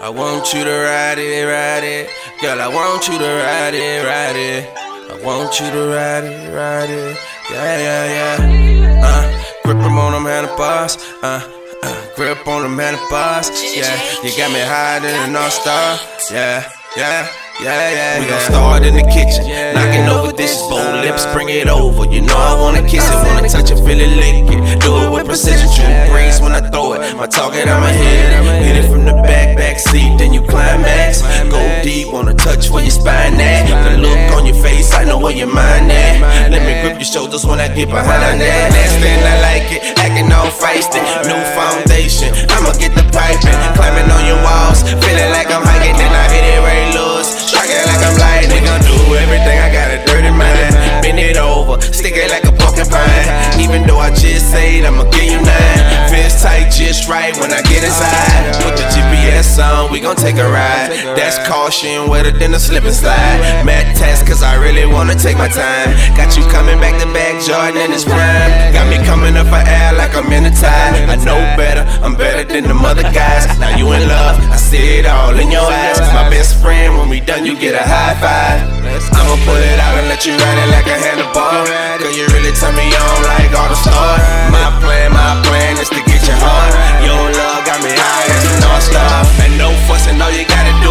I want you to ride it, ride it. Girl, I want you to ride it, ride it. I want you to ride it, ride it. Yeah, yeah, yeah. Uh, grip 'em on them handlebars. Uh, uh, grip on them handlebars. Yeah, you got me higher than a North Star. Yeah, yeah. Yeah, yeah, we gon' start in the kitchen, knocking over dishes, bold lips, bring it over. You know I wanna kiss it, wanna touch it, feel it, lick it. Do it with precision, true breeze when I throw it. My target, I'ma hit it, get behind that. Last thing I like it, acting all feisty. New foundation, I'ma get the piping, climbing on your walls, feeling like I'm hiking, then I hit it right loose. Striking like I'm lightning, gon' do everything. I got a dirty mind. Bend it over, stick it like a porcupine. Even though I just said I'ma give you nine. Tight just right when I get inside. Put the GPS on, we gon' take a ride. That's caution, wetter than a slip and slide. Mad test, cause I really wanna take my time. Got you coming back to back, Jordan in his prime. Got me coming up for air like I'm in the tide. I know better, I'm better than the other guys. Now you in love, I see it all in your eyes. My best friend, when we done, you get a high five. I'ma pull it out and let you ride it like a handlebar. Girl, you really turn me on like all the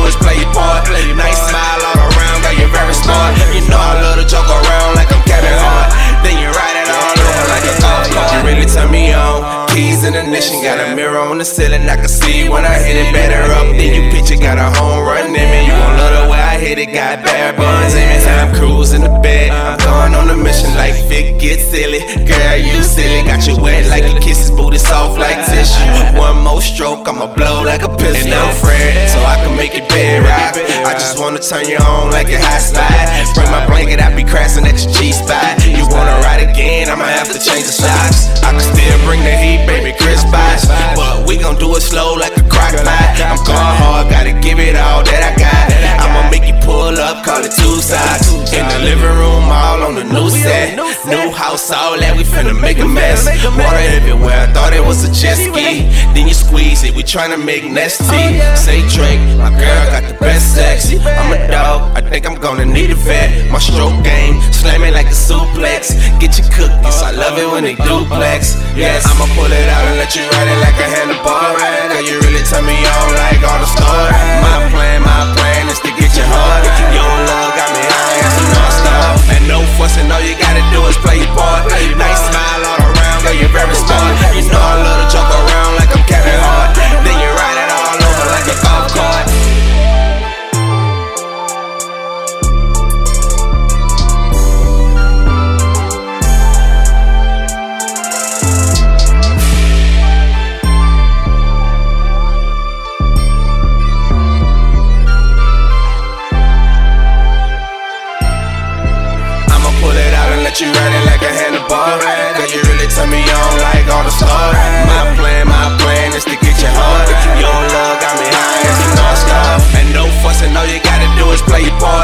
is play your part. Nice smile all around, got you're very smart. You know I love to joke around like I'm Kevin Hart. Then you ride it all over like a golf cart. You really turn me on. Keys in the ignition, got a mirror on the ceiling. I can see when I hit it better up. Then you picture got a home run in me. You gon' love the way I hit it. Got bad buns in me. Time cruising the bed. I'm going on a mission like Vic get silly. Girl, you silly. Got you wet like your kisses, booty soft like tissue. One more stroke, I'ma blow like a pistol. Make it bed. I just wanna turn you on like a hot spot. Bring my blanket, I be crashing at your G spot. You wanna ride again? I'ma have to change the socks. I can still bring the heat, baby, Chris Bosh. But we gon' do it slow like a crock pot. I'm going hard, gotta give it all that I got. I'ma make you pull up, call it two socks. In the living room, house, all that, we finna make a mess. Water everywhere, I thought it was a jet ski. Then you squeeze it, we tryna make nesty. Say Drake, my girl got the best sex. I'm a dog, I think I'm gonna need a vet. My stroke game, slamming like a suplex. Get your cookies, I love it when they duplex. Yes, I'ma pull it out and let you ride it like a handlebar. Got you riding like a handlebar. Cause you really turn me on like all the stars. My plan, my plan is to get you hard. Your love got me high as a north star. And no fussing, all you gotta do is play your part.